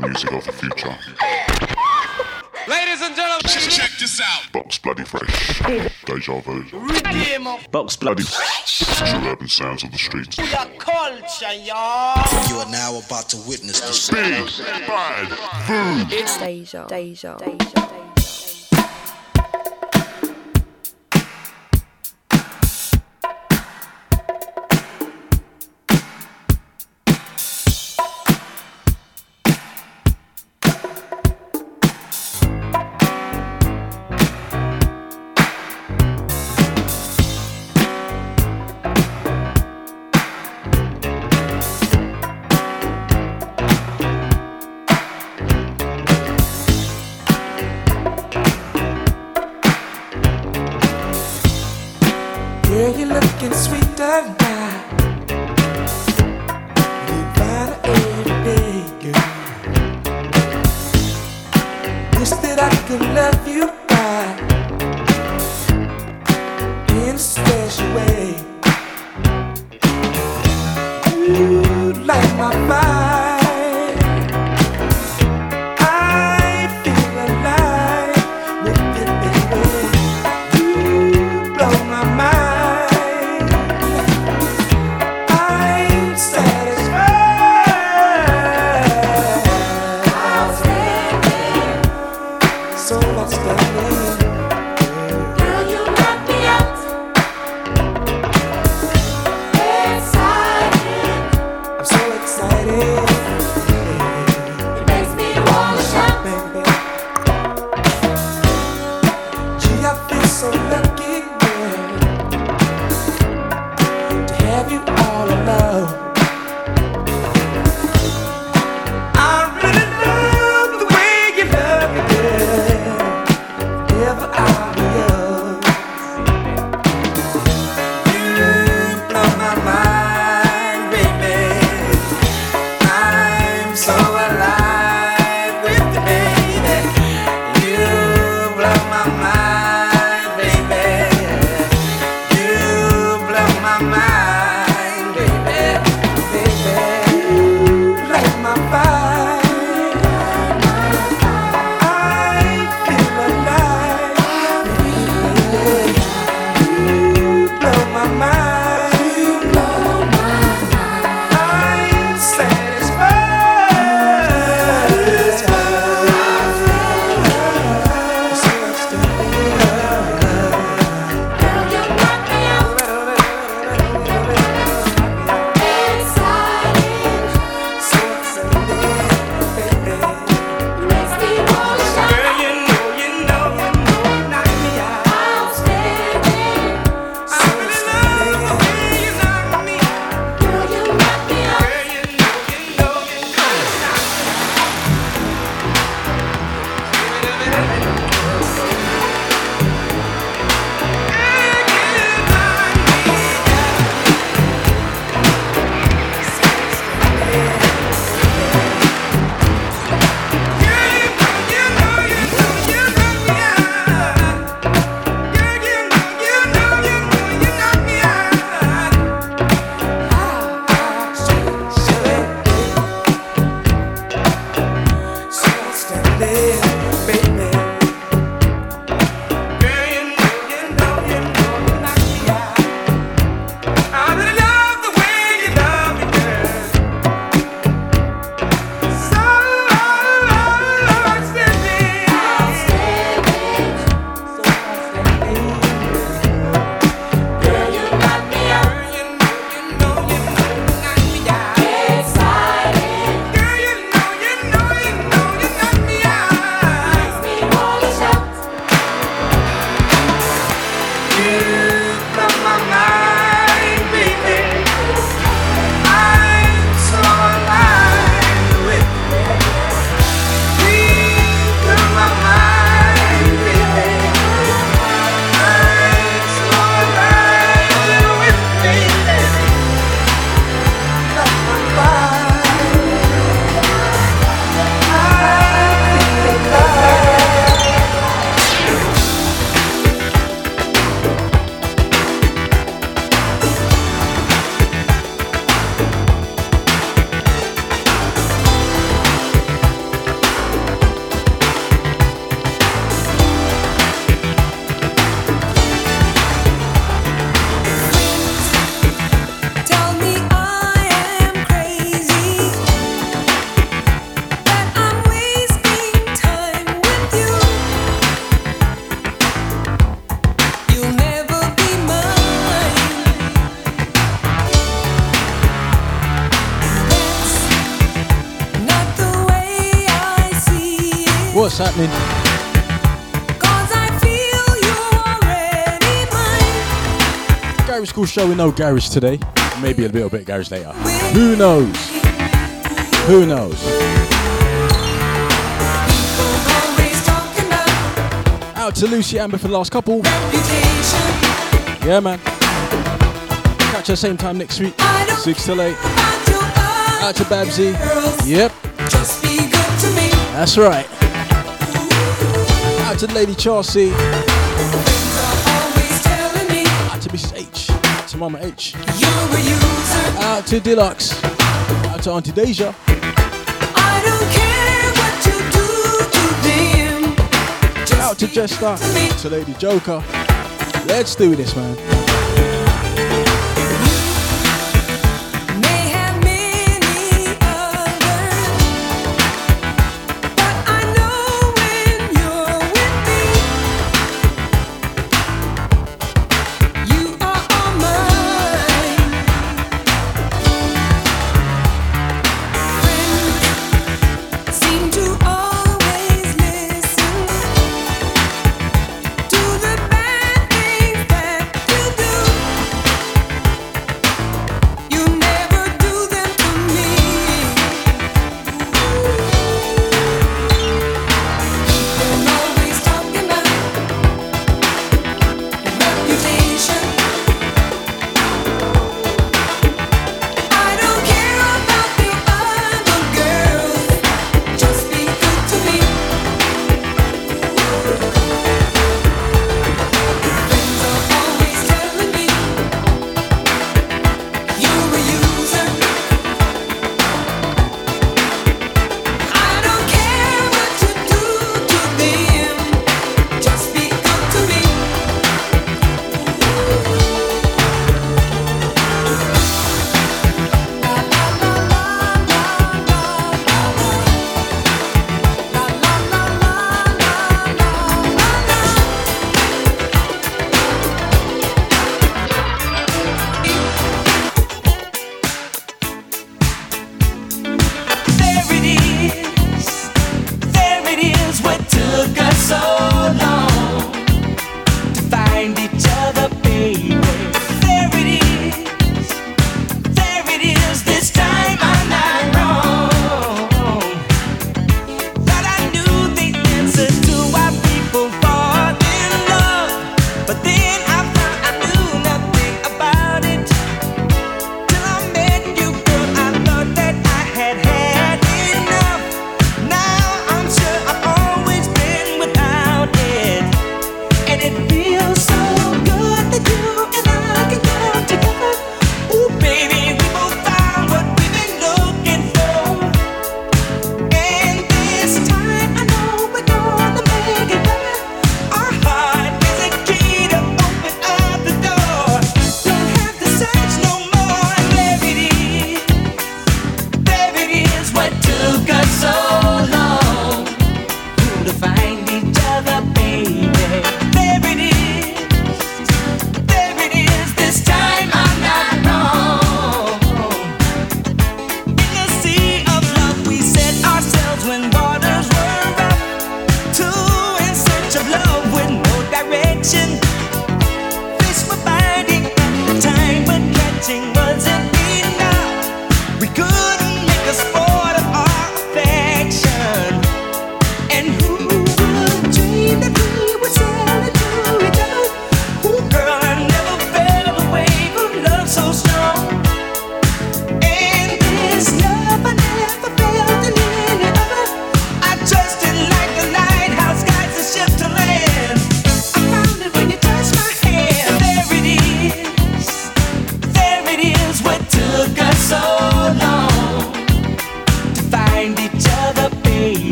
the music of the future. Ladies and gentlemen, check this out. Box bloody fresh. Deja vu. Box bloody. Fresh. True urban sounds of the streets. your culture, y'all. You are now about to witness the sound. Big bad food. It's Deja. Deja. Deja. Deja. what's happening. Garage Skool show with no garage today. Maybe a little bit garage later. Who knows? Who knows? Out to Lucy Amber for the last couple. Yeah, man. Catch her same time next week, 6 till 8. Out to Babsy. Yep. That's right out to Lady Chelsea. Out to Mrs. H. To Mama H. Out to Deluxe. Out to Auntie Deja. To out to Jester. To, to Lady Joker. Let's do this, man.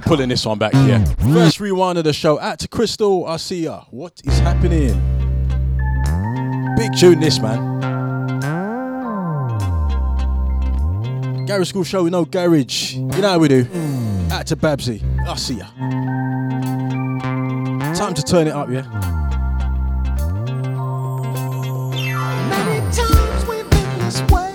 we're pulling this one back here. First rewind of the show. Out to Crystal Arcia. What is happening? Big tune, this man. Garage Skool Show, we know garage. You know how we do. Out to Babsy. I see ya. Time to turn it up, yeah? this way.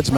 Those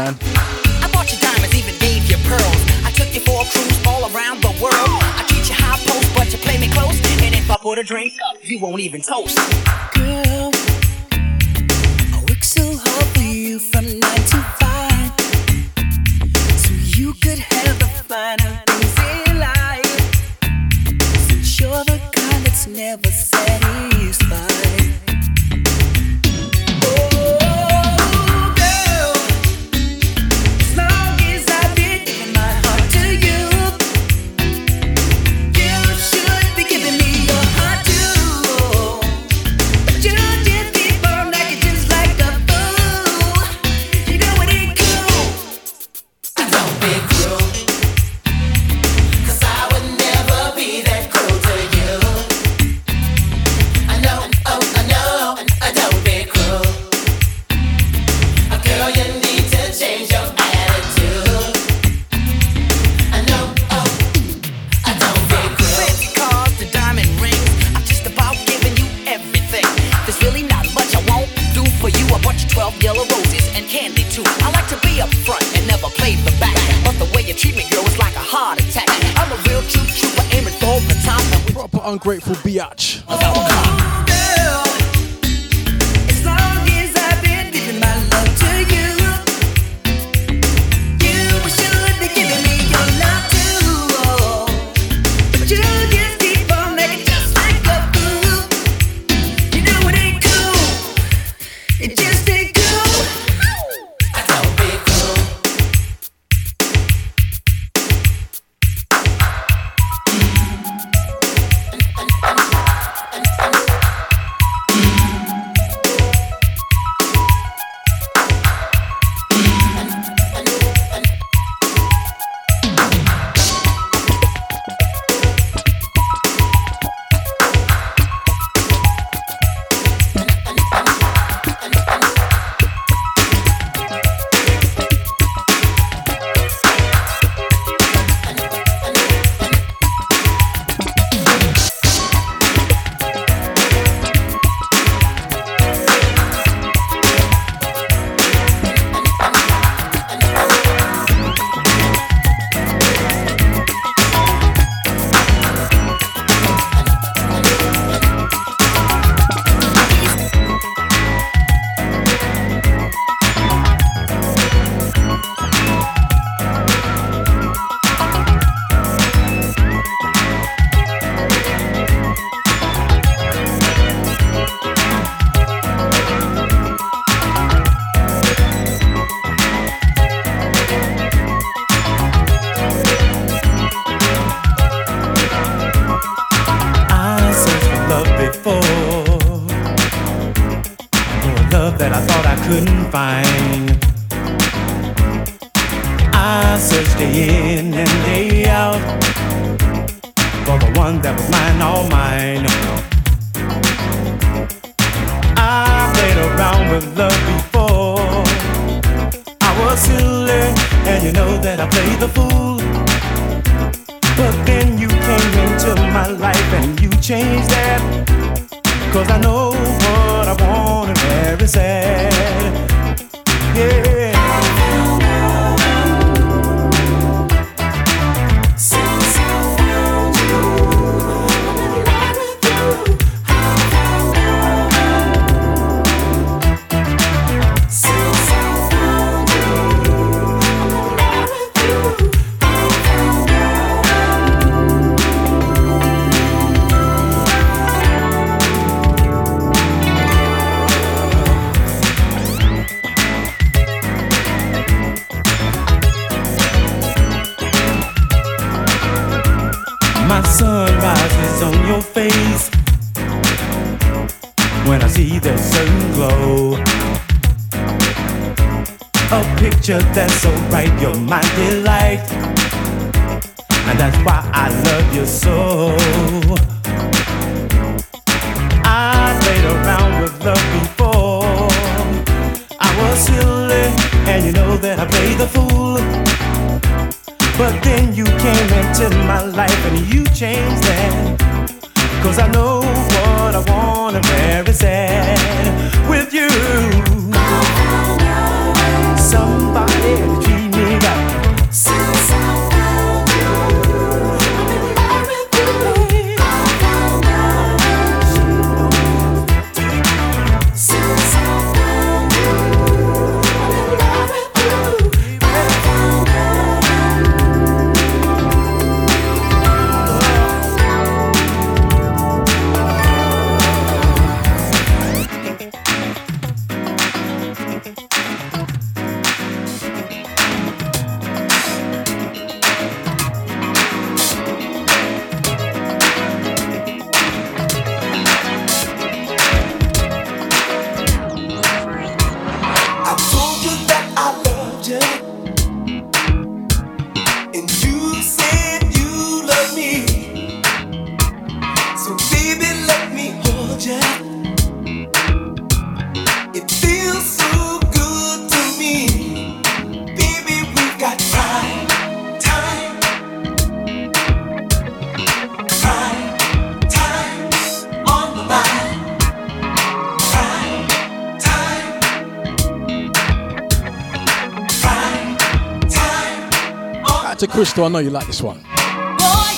to I know you like this one. Boy,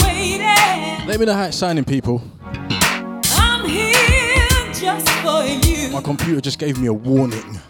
me. Let me know how it's sounding, people. I'm here just for you. My computer just gave me a warning.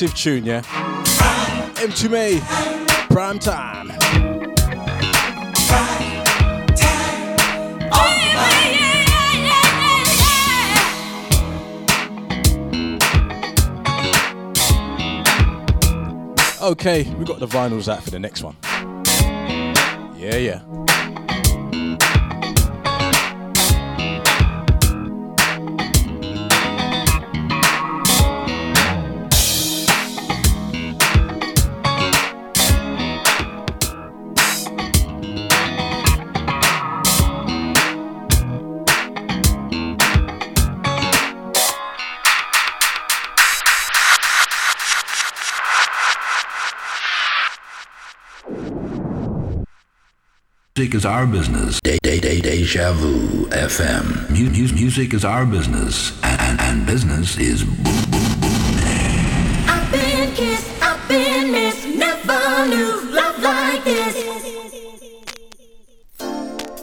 Massive tune, yeah. M2 May, prime time. Okay, we got the vinyls out for the next one. Yeah, yeah. Music is our business. Day, day, day, deja vu FM. Mu- mu- music is our business, and, and, and business is I've been kissed, I've been missed, never knew love like this.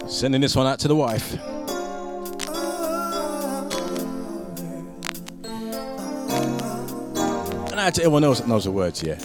Sending this one out to the wife. And out to everyone else that knows the words, yeah.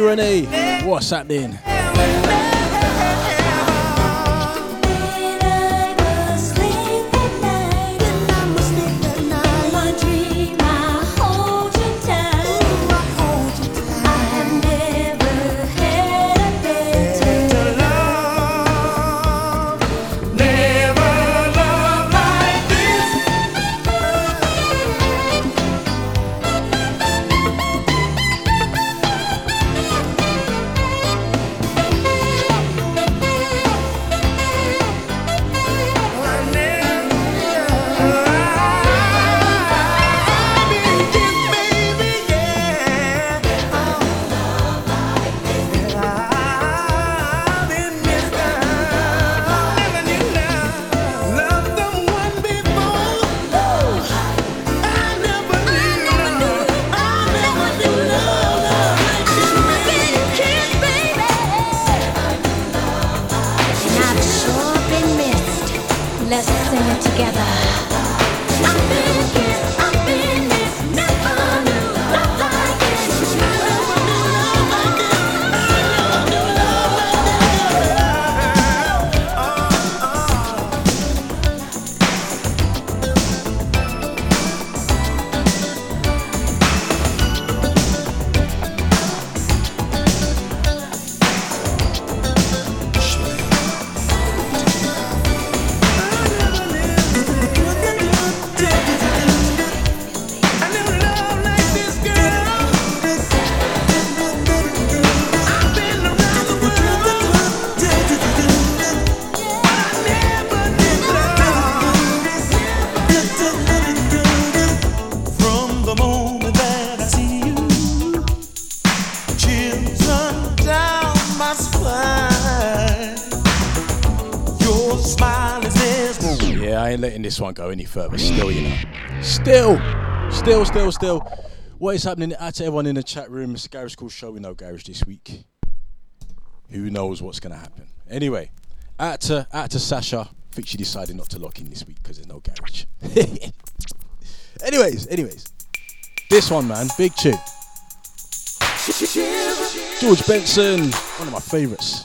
Renee. What's happening? go any further. Still, you know, still, still, still, still. What is happening? At to everyone in the chat room, it's Garage Skool Show. We know Garage this week. Who knows what's going to happen? Anyway, at to to Sasha. I think she decided not to lock in this week because there's no garage. anyways, anyways, this one, man, big tune. George Benson, one of my favourites.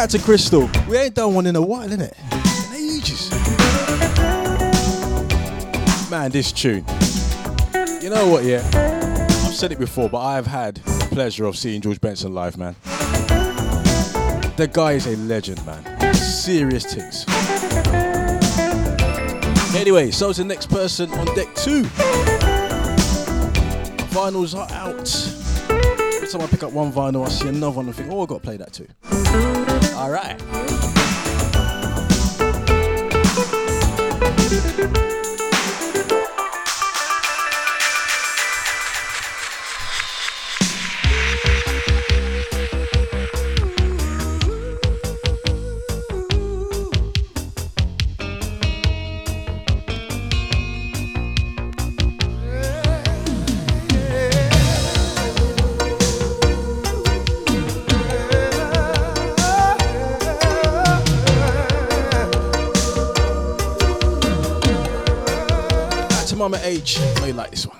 Out to Crystal. We ain't done one in a while, innit? In ages. Man, this tune. You know what, yeah? I've said it before, but I've had the pleasure of seeing George Benson live, man. The guy is a legend, man. Serious ticks. Anyway, so is the next person on deck two. Vinyls are out. Every time I pick up one vinyl, I see another one and think, oh, i got to play that too. All right. teach. you like this one.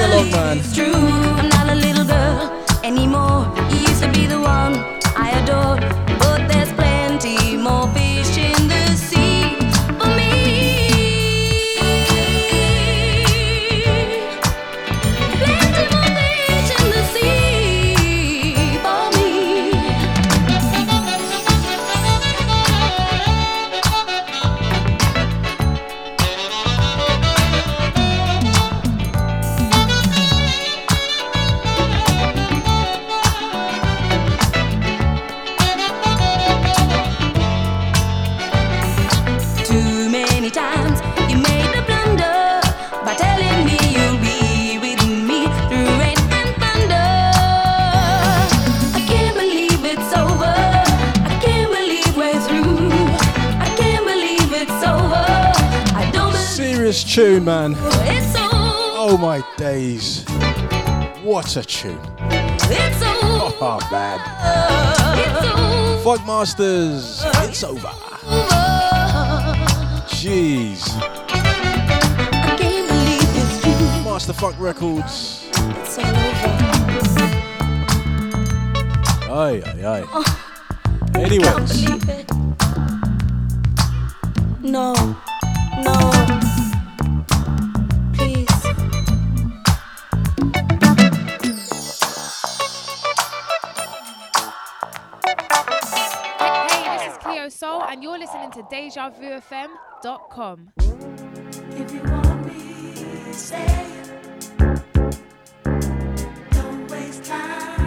It's true. alone. man. Oh my days. What a tune. Oh man. Funkmasters, it's over. Jeez. Master Funk Records. Aye, aye, aye. Anyways. No. DejaVuFM.com. If you want me, say, don't waste time.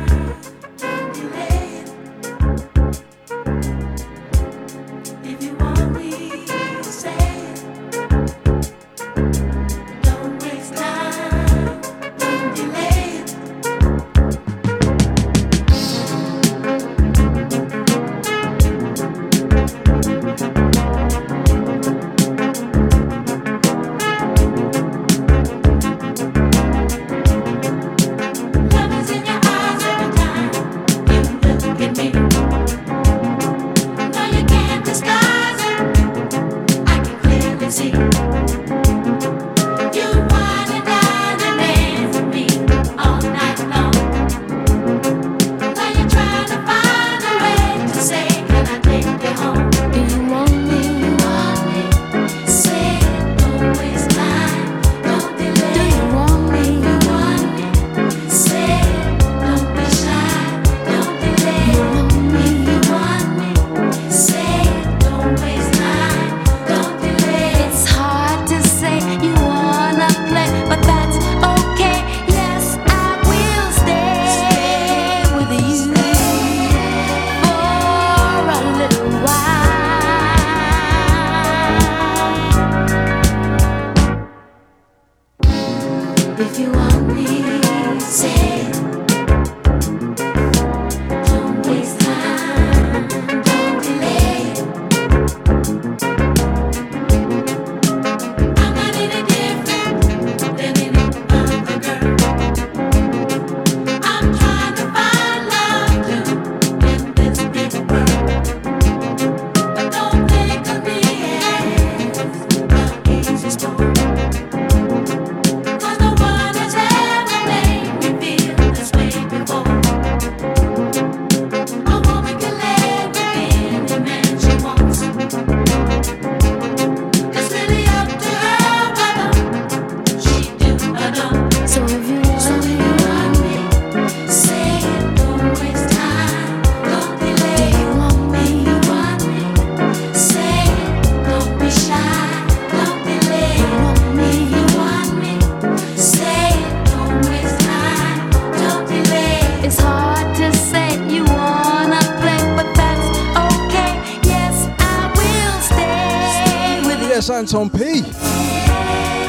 Tom P.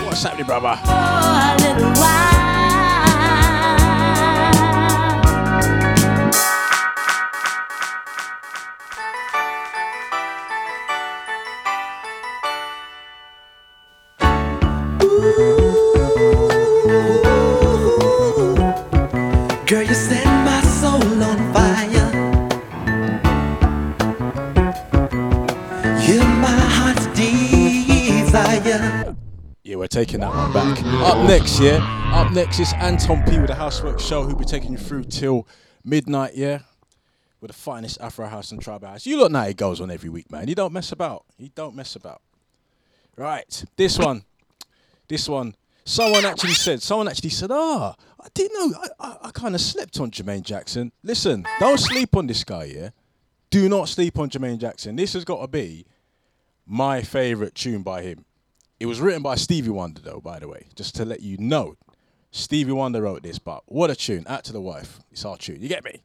What's happening, brother? Up next is Anton P with the Housework Show, who'll be taking you through till midnight, yeah. With the finest Afro House and Tribal House. You lot know it goes on every week, man. You don't mess about. You don't mess about. Right, this one. This one. Someone actually said, someone actually said, ah, I didn't know, I, I, I kind of slept on Jermaine Jackson. Listen, don't sleep on this guy, yeah? Do not sleep on Jermaine Jackson. This has got to be my favorite tune by him. It was written by Stevie Wonder, though, by the way, just to let you know. Stevie Wonder wrote this, but what a tune. Out to the wife. It's our tune. You get me?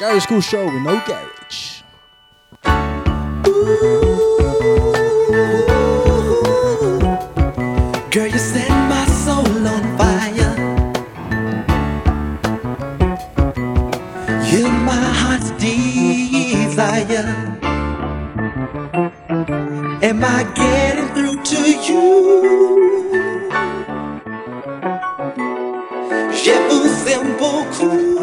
Garage Skool Show with no garage. Girl, you set my soul on fire. You're my heart's desire. Am I getting you? Je vous aime beaucoup.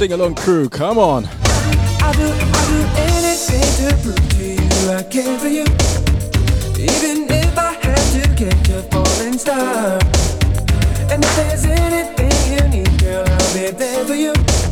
sing along crew, come on. I do, I do anything to prove to you I care for you. Even if I had to get your falling star. And if there's anything you need, girl, I'll be there for you.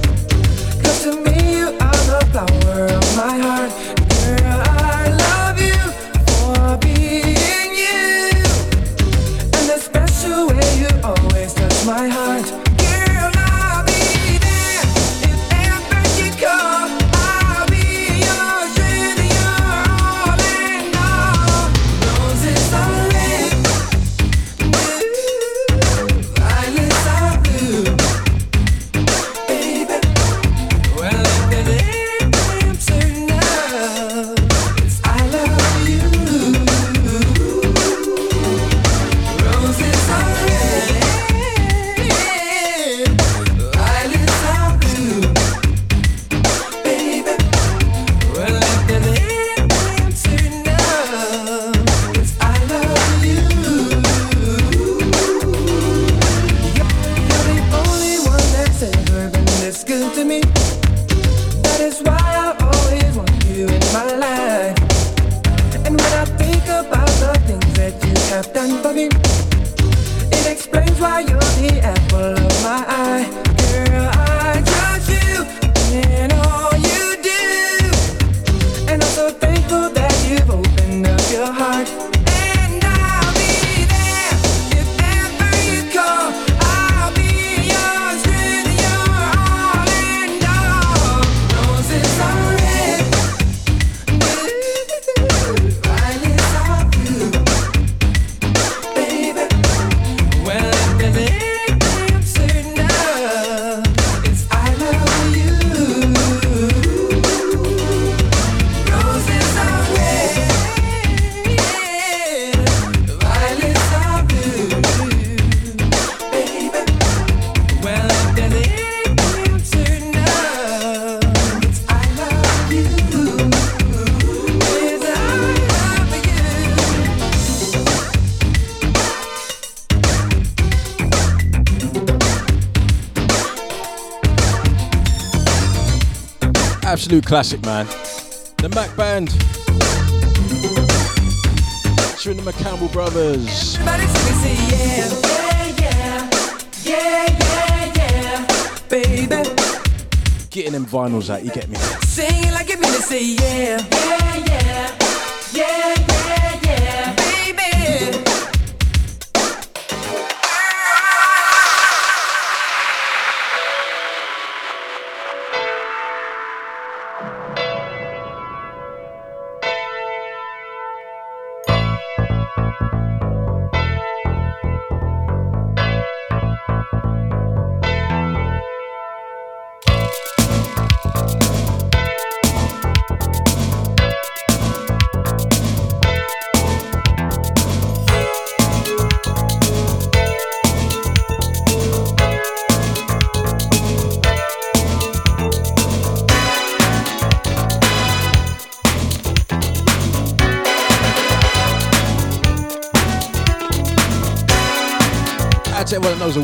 absolute classic, man. The Mac Band. Featuring the McCampbell Brothers. Getting them vinyls out, you get me? Singing like you mean to say yeah, yeah, yeah, yeah.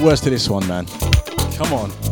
words to this one, man. Come on.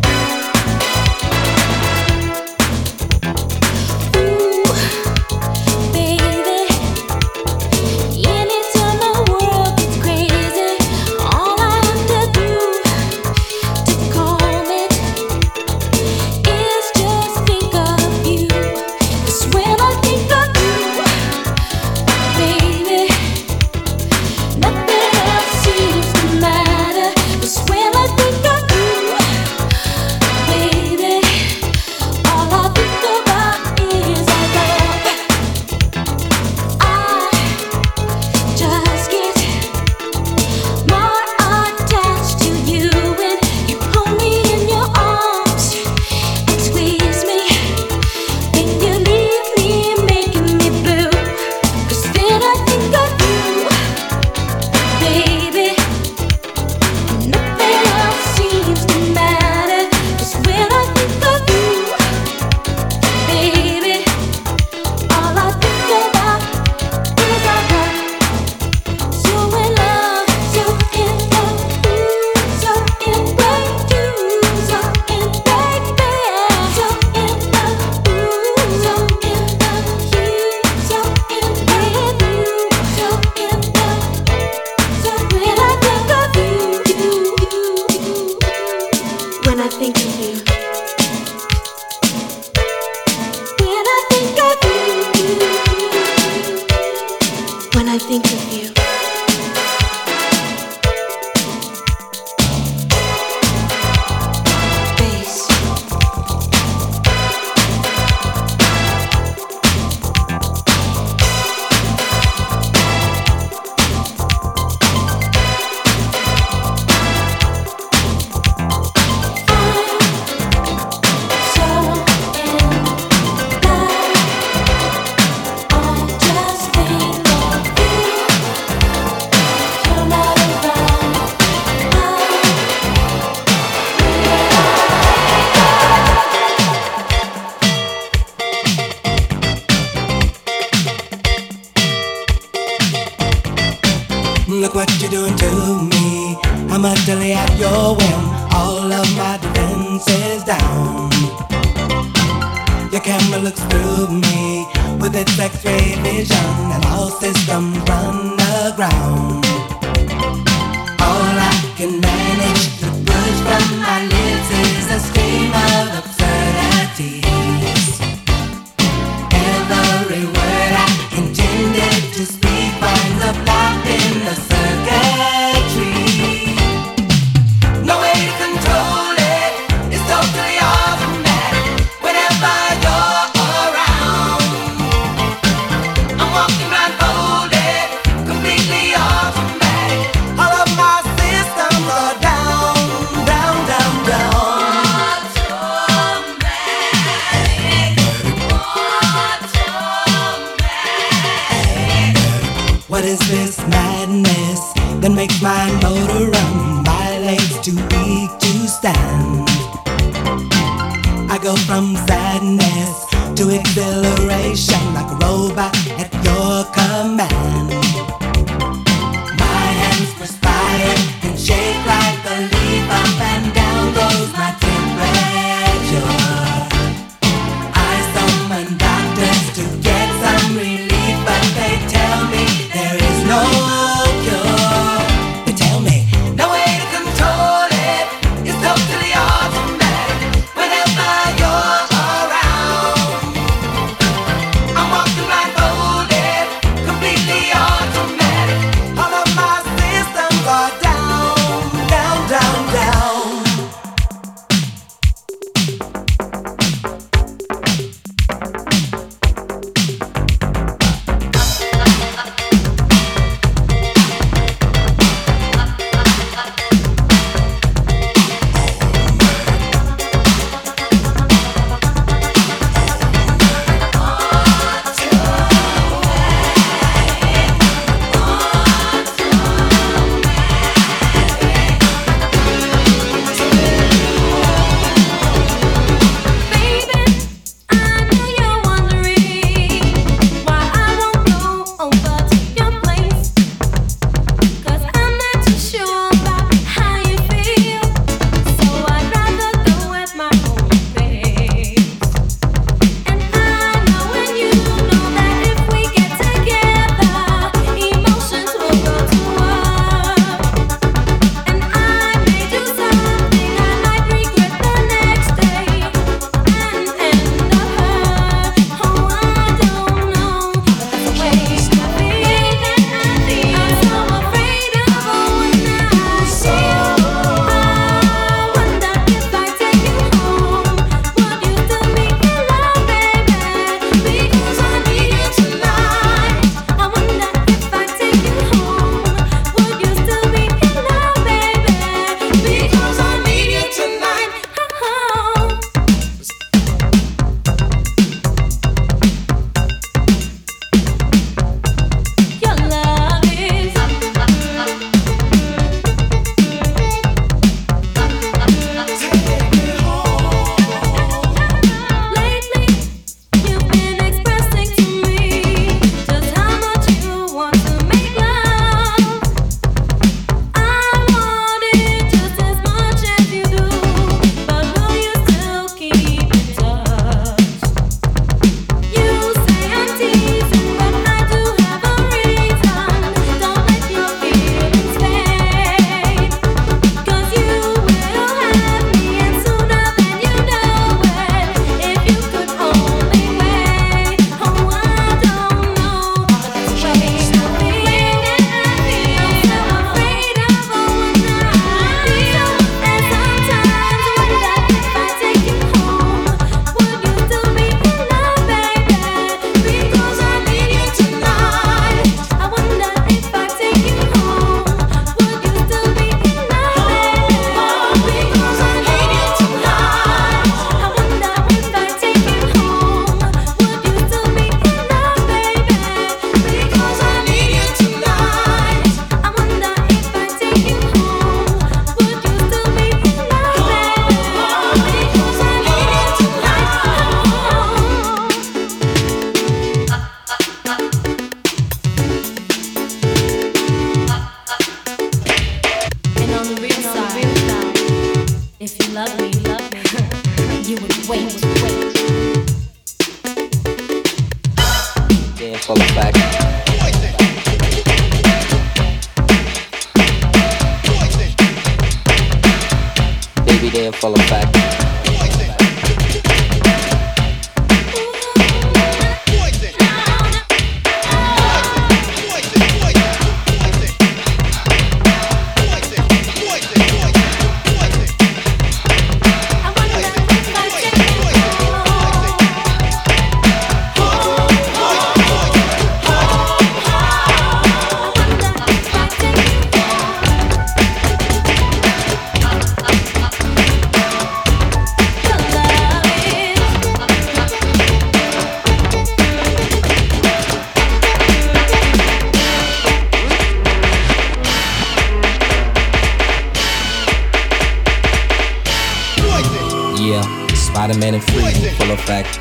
Spider Man and Freedom, full effect.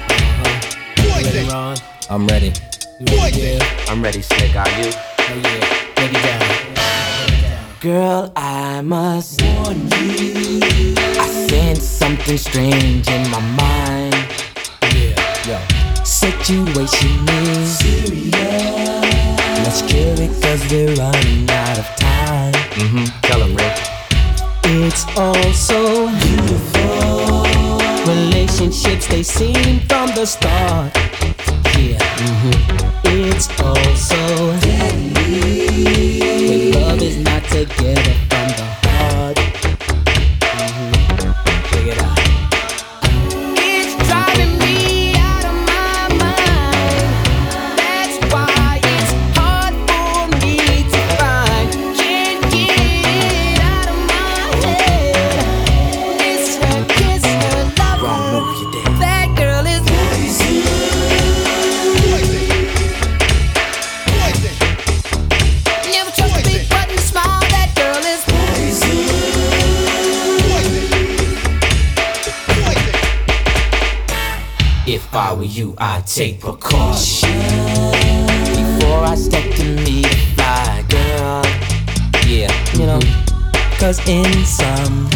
Ready, Ron? I'm ready. I'm ready, Slick. Are you? Oh yeah. Break it down. Girl, I must warn you. I sense something strange in my mind. Yeah, yo. Situation is serious. Let's cure it cause we're running out of time. Mm-hmm. Tell him, Rick. It's all so beautiful. Relationships, they seem from the start. Yeah, mm-hmm. it's all so deadly. When love is not together from the I you, I'd take precaution. before I step to meet a fly girl. Yeah, you know, cause in some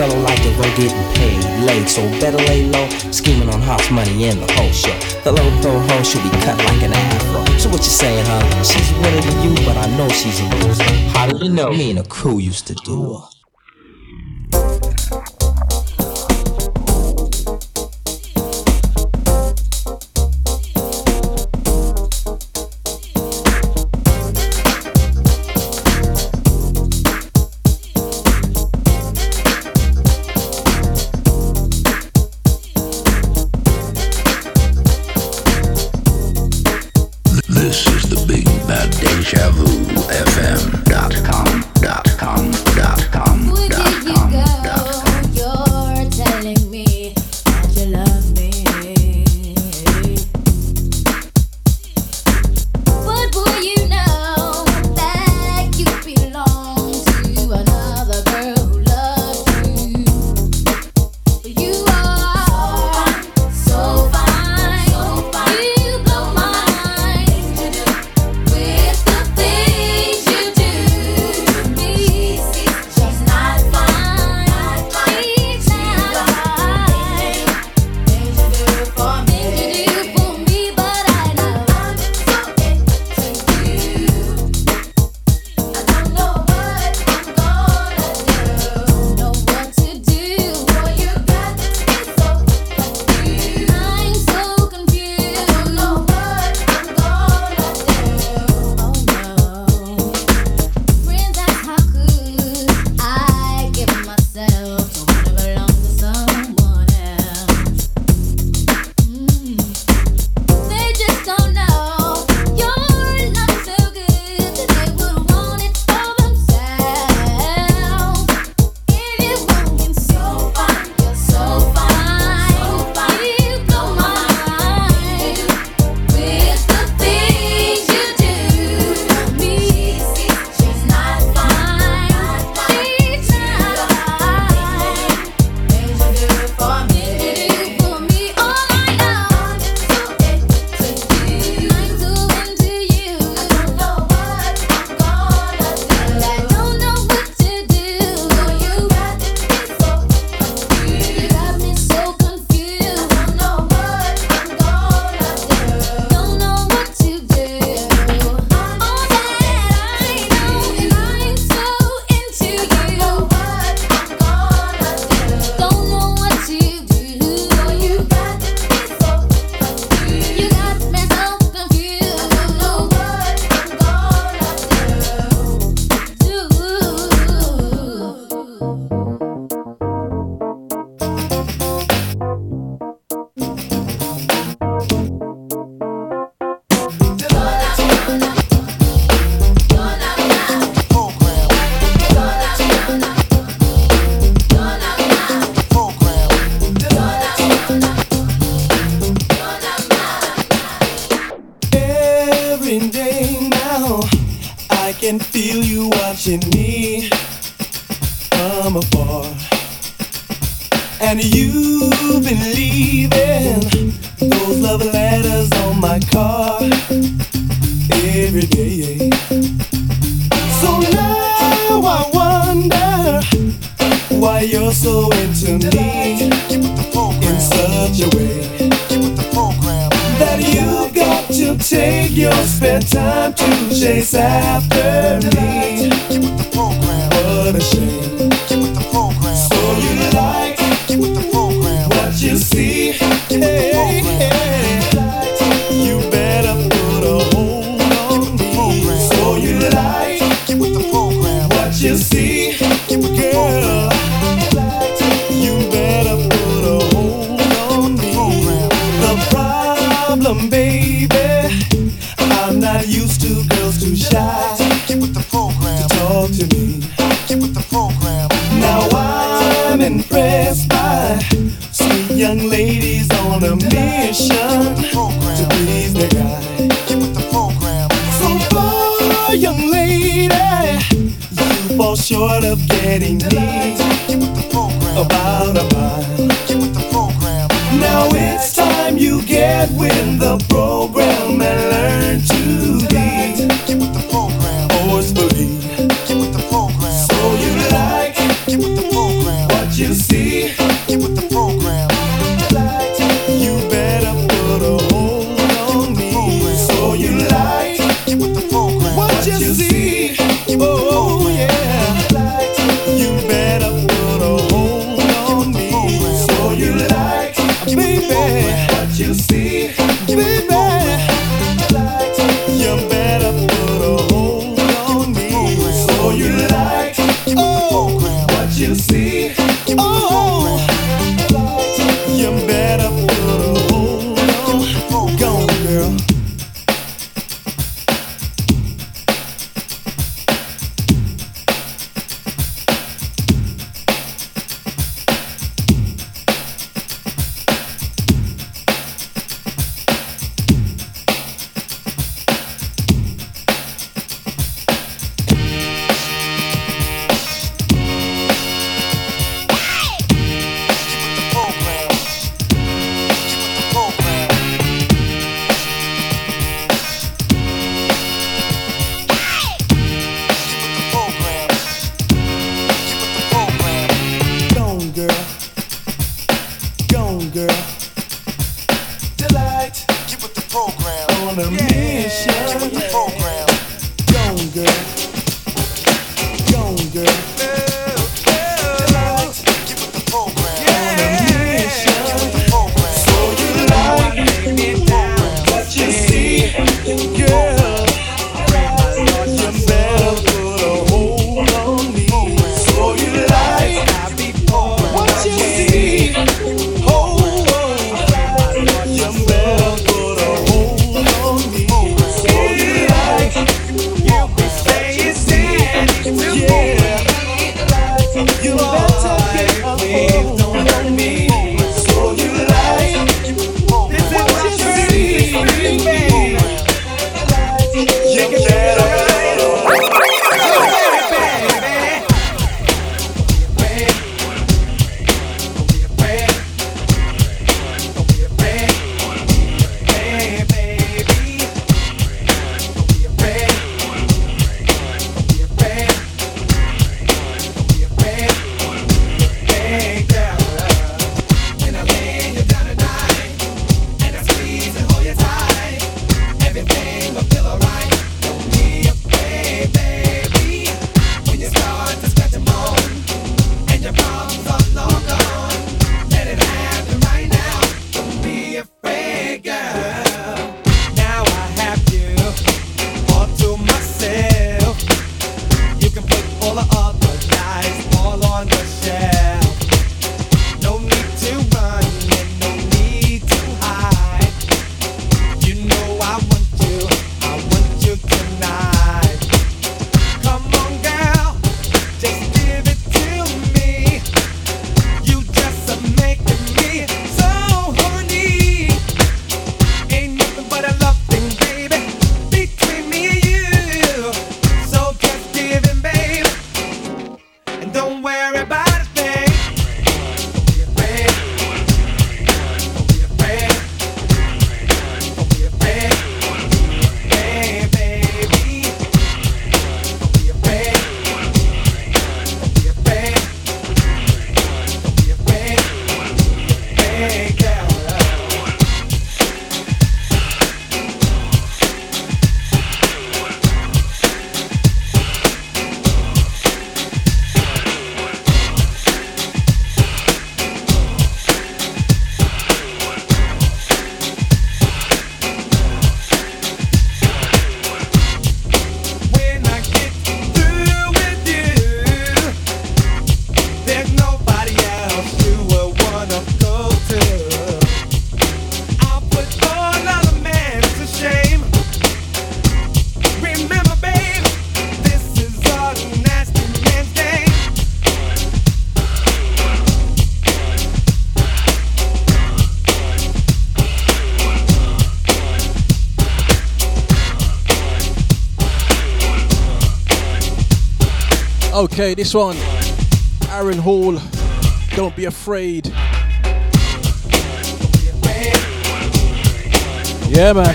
fellow like the road getting paid late. So better lay low, scheming on house money and the whole show. The low pro hoe should be cut like an afro. So what you saying, huh? She's winning to you, but I know she's a loser. How do you know? Me and the crew used to do her. Okay, this one. Aaron Hall, Don't Be Afraid. Yeah, man.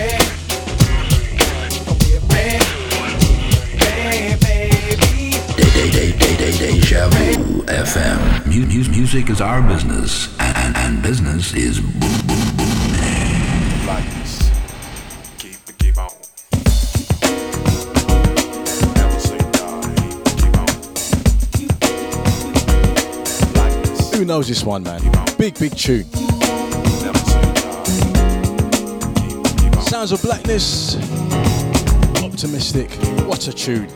Deja Vu FM. Music is our business, and, and business is boom boom. Who knows this one, man? Big, big tune. Sounds of Blackness. Optimistic. What a tune.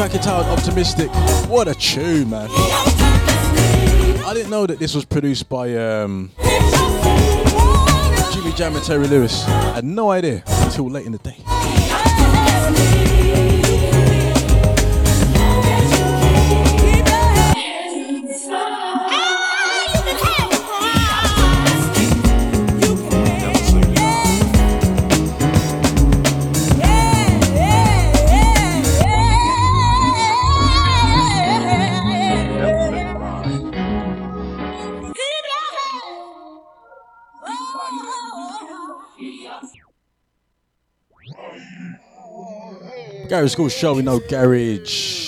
Check it Optimistic. What a tune, man. I didn't know that this was produced by um, Jimmy Jam and Terry Lewis. I had no idea until late in the day. Garage Skool Show, we know Garage.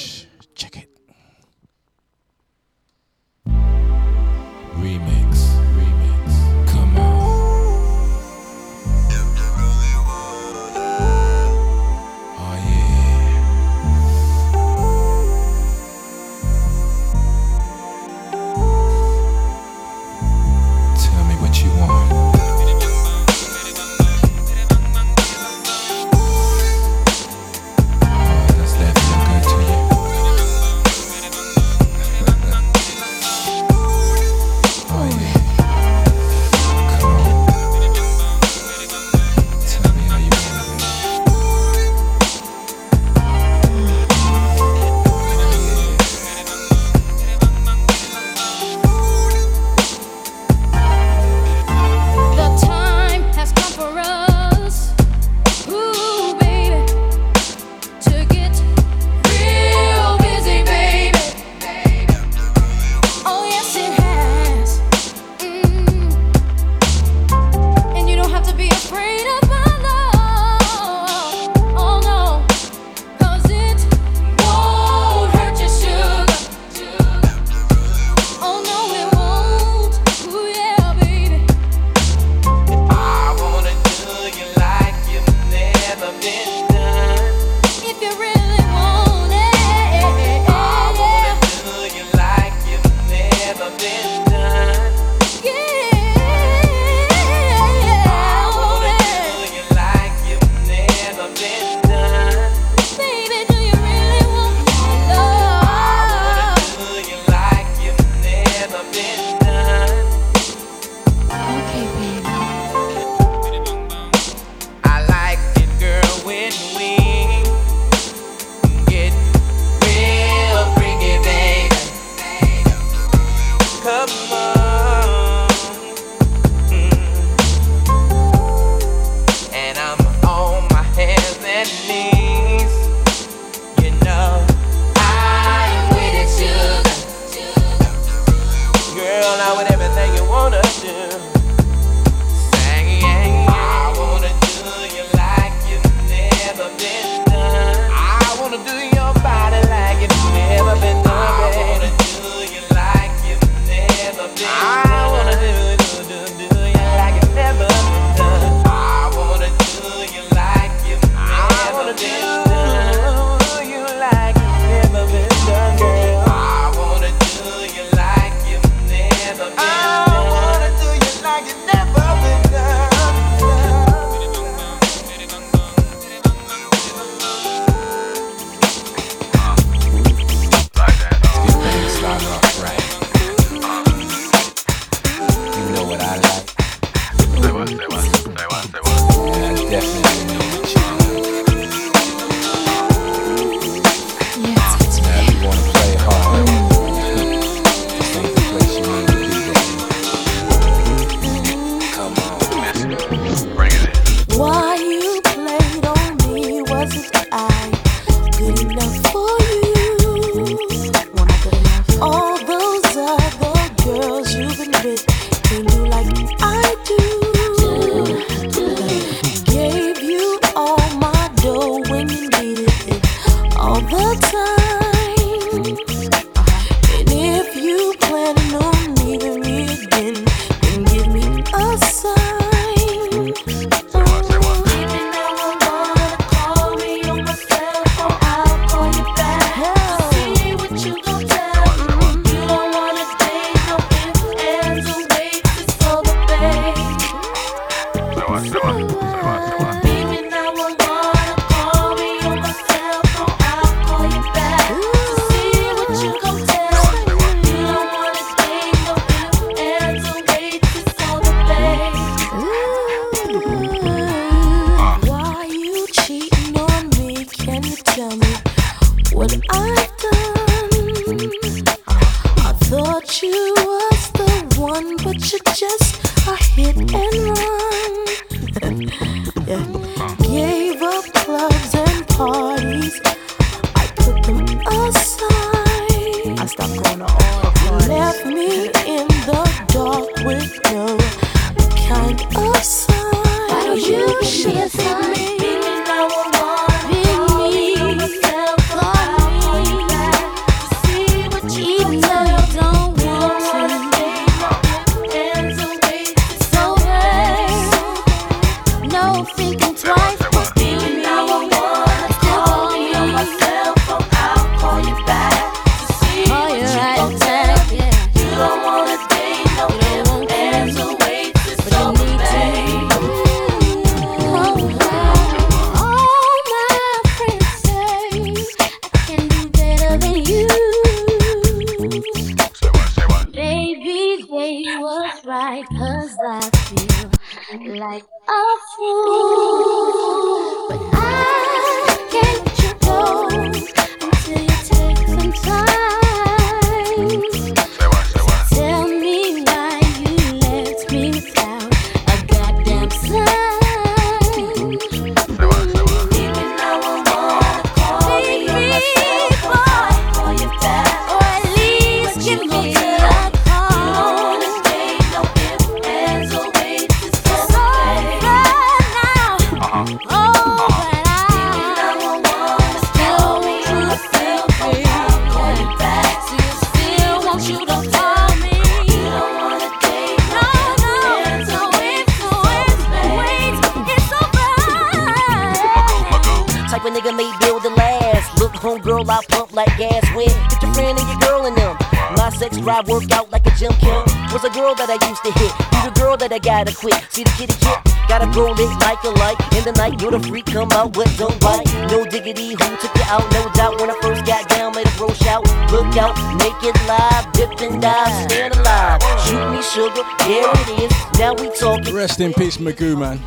Girl, I pump like gas when get your friend and your girl in them. My sex drive work out like a gym Kim. Was a girl that I used to hit. You the girl that I gotta quit. See the kitty kid, gotta roll it like a light. In the night, you're the freak, come out, but don't bite. No diggity, who took you out? No doubt when I first got down, made a bro shout. Look out, make it live, dip and dive, stand alive. Shoot me sugar, there it is. Now we talking. Rest in peace, Magoo, man.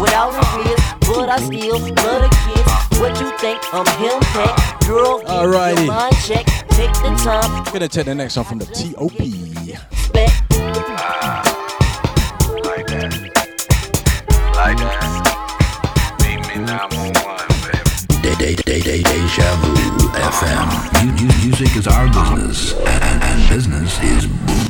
without a risk, but I still love a kiss. What you think? I'm him pack. Girl, give me Alrighty. mind check. Take the time, Gonna take the next one from the T.O.P. respect. Like that. Like that. Meet me 911. Day, day, day, day, Deja Vu FM. Mu- mu- Music is our business, and, and business is boom, boom.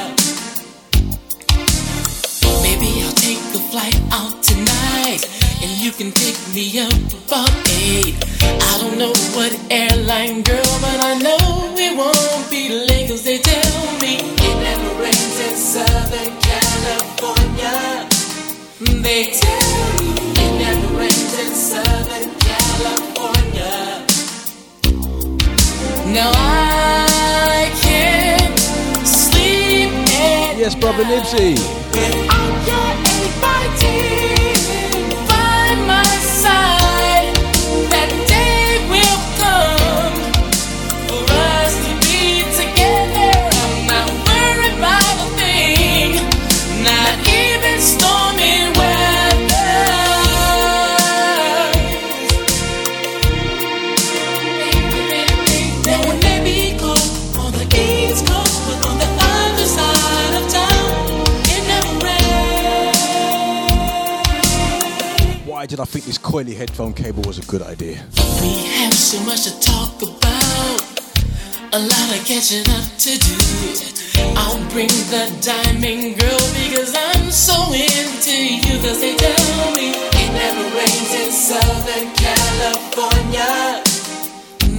you can pick me up about eight. I don't know what airline, girl, but I know it won't be late 'cause they tell me it never rains in Southern California. They tell me it never rains in Southern California. Now I can't sleep at Yes, brother Nipsey. Why did I think this coily headphone cable was a good idea? We have so much to talk about, a lot of catching up to do. I'll bring the diamond girl because I'm so into you. Cause they tell me it never rains in Southern California.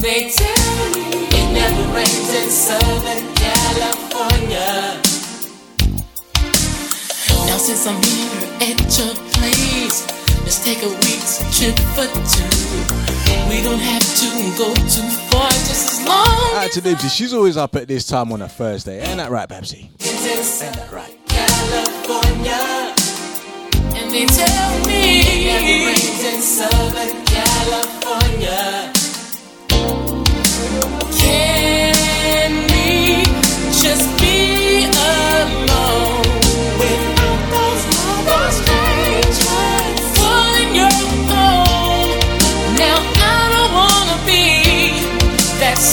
They tell me it never rains in Southern California. Now since I'm here at your place, let's take a week's trip for two. We don't have to go too far, just as long Out to Nipsey. She's always up at this time on a Thursday. Ain't that right, Babsy? as it's in California. And they tell me it rains in Southern California. Can we just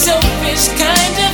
selfish kind of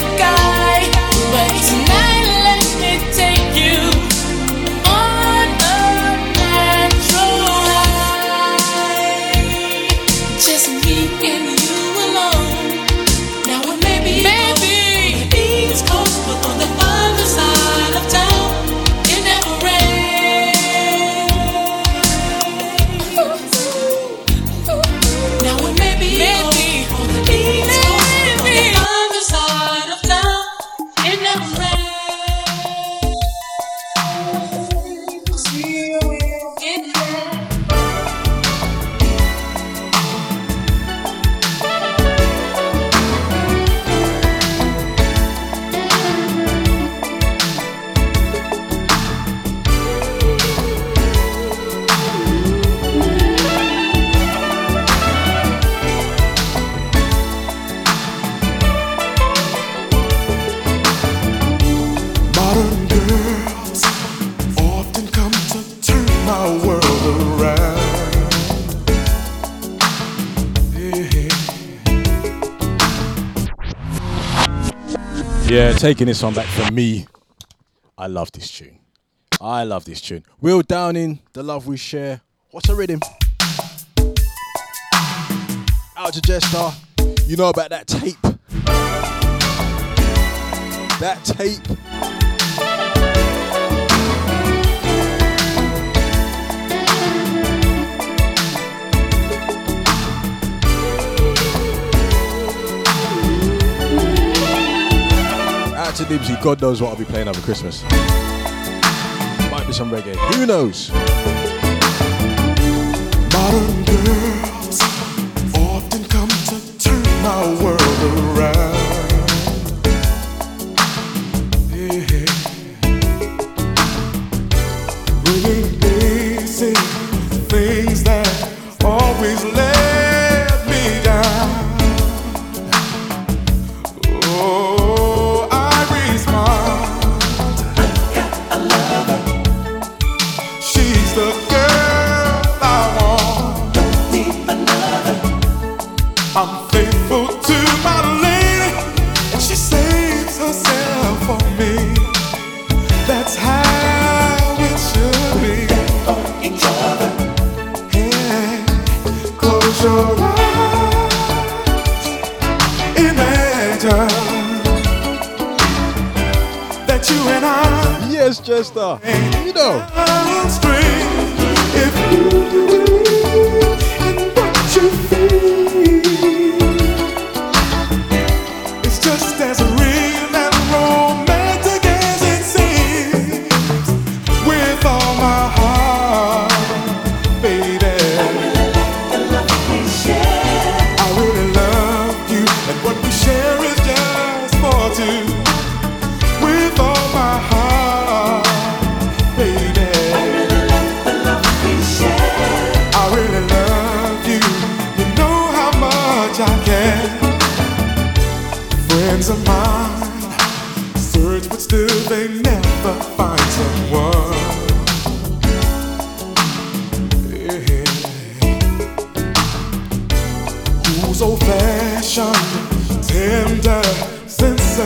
taking this one back from me. I love this tune. I love this tune. Will Downing, The Love We Share. What's a rhythm? Out to Jester. You know about that tape. That tape to God knows what I'll be playing over Christmas. Might be some reggae. Who knows? Modern girls often come to turn my world around.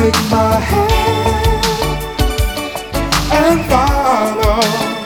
Take my hand and follow.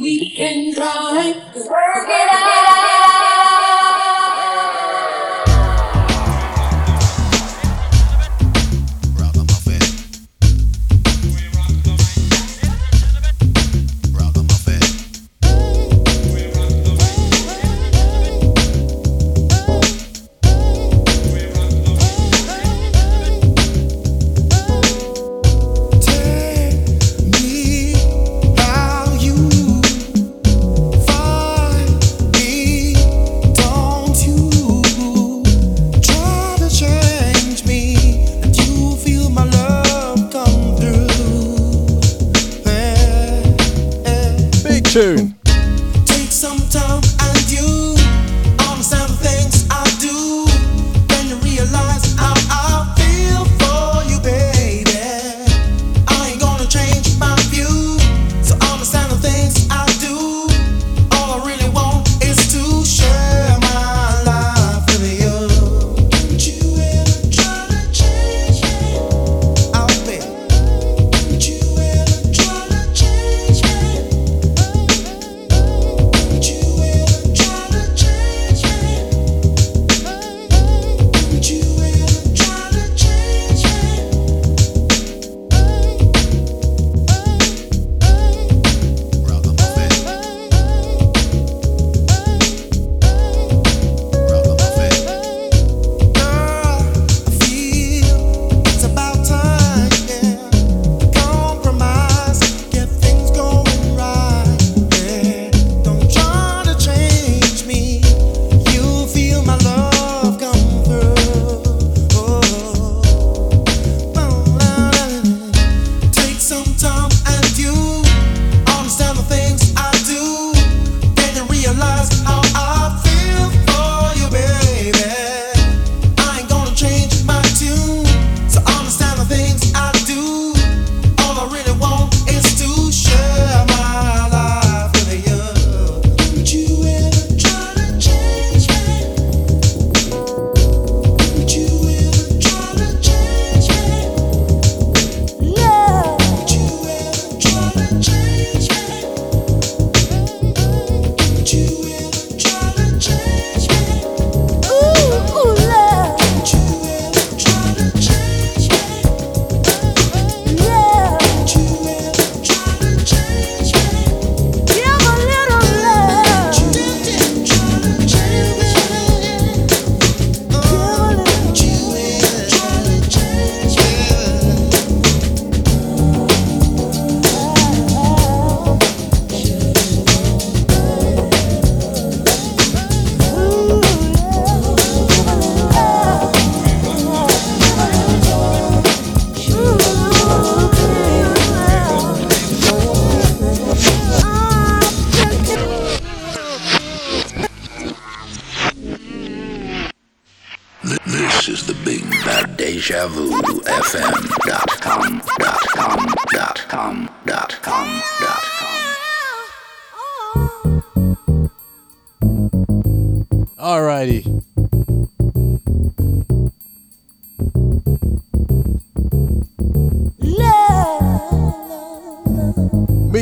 we, can drive. Work it out.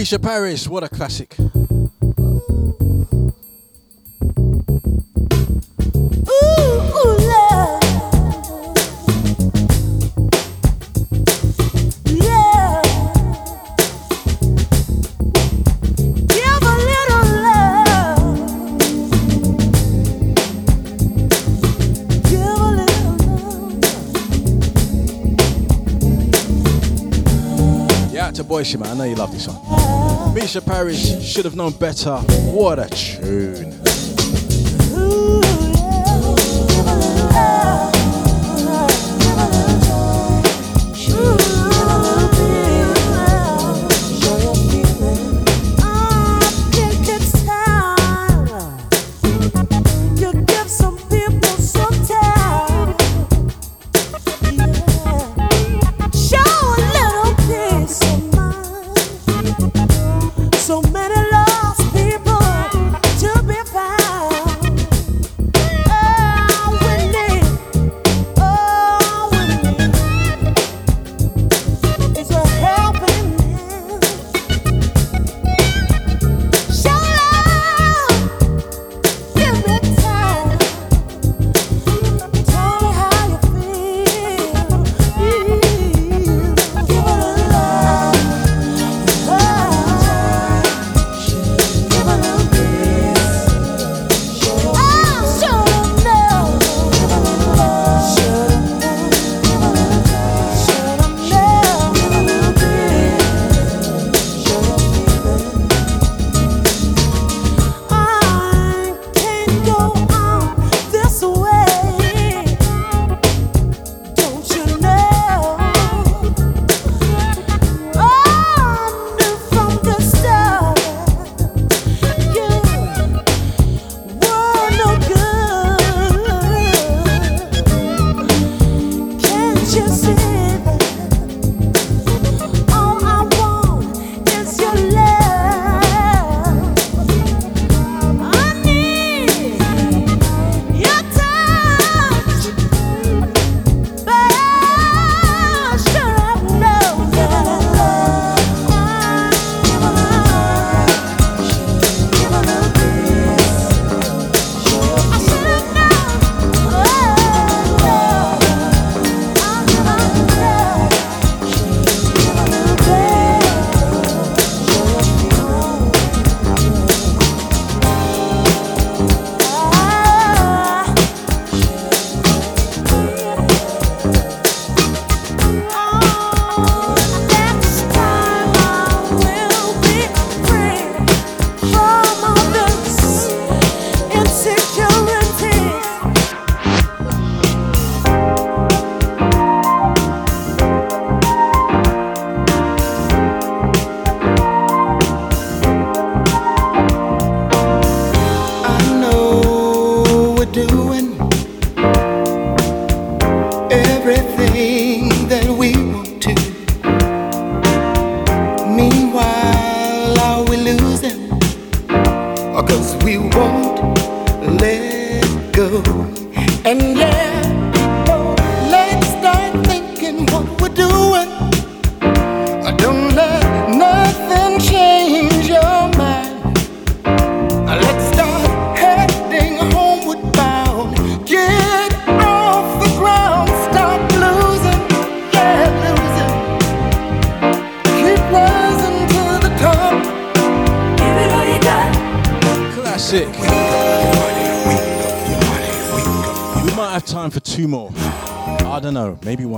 Alicia Paris, what a classic. boy Shima, I know you love this one. Mica Paris should have known better. What a tune.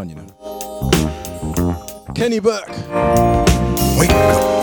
You know. Keni Burke. Wake up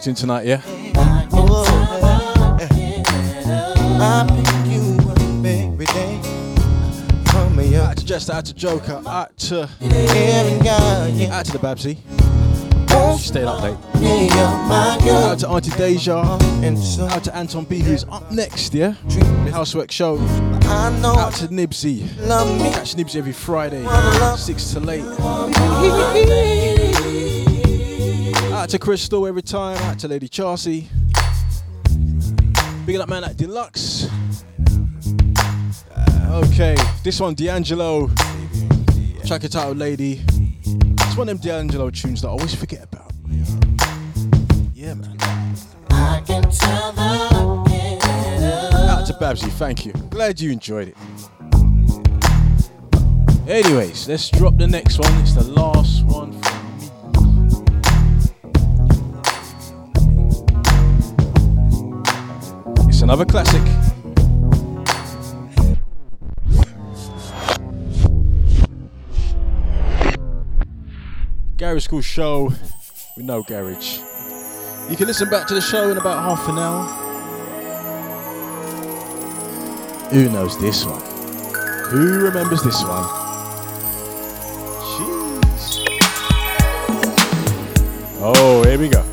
locked in tonight, yeah? Out to Jester, out to Joker, out to out to the Babsy. She stayed up late. Out to Auntie Deja. Out to Anton B, who's up next, yeah? Housework show. Out to Nibsy. Catch Nibsy every Friday, 6 to late. Out to Crystal every time. Out to Lady Chelsea. Big up man at Deluxe. Uh, okay, this one D'Angelo. Track it out, Lady. It's one of them D'Angelo tunes that I always forget about. Yeah, man. I can tell the Out to Babsy, thank you. Glad you enjoyed it. Anyways, let's drop the next one. It's the last one another classic. Garage Skool Show with no garage. You can listen back to the show in about half an hour. Who knows this one? Who remembers this one? Jeez. Oh, here we go.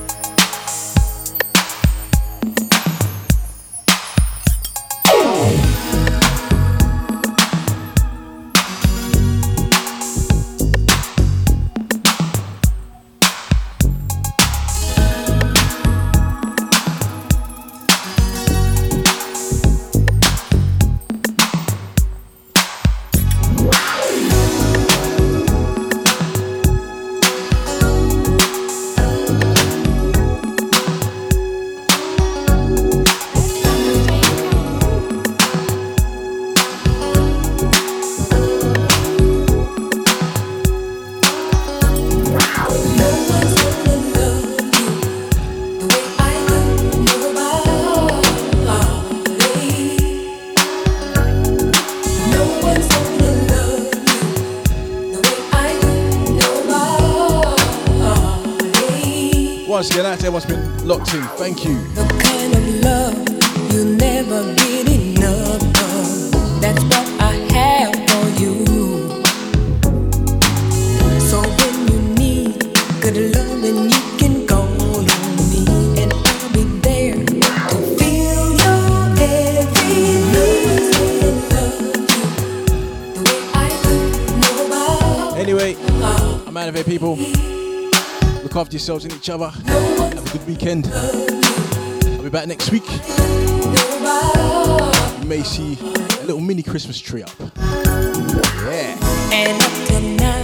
Thank you. kind of love you never get enough of. That's what I have for you. So when you need good love, then you can call on me, and I'll be there to fill your every need. The way I do, nobody. Anyway, I'm out of here, people. Look after yourselves and each other. Have a good weekend. Back next week. You may see a little mini Christmas tree up. Yeah.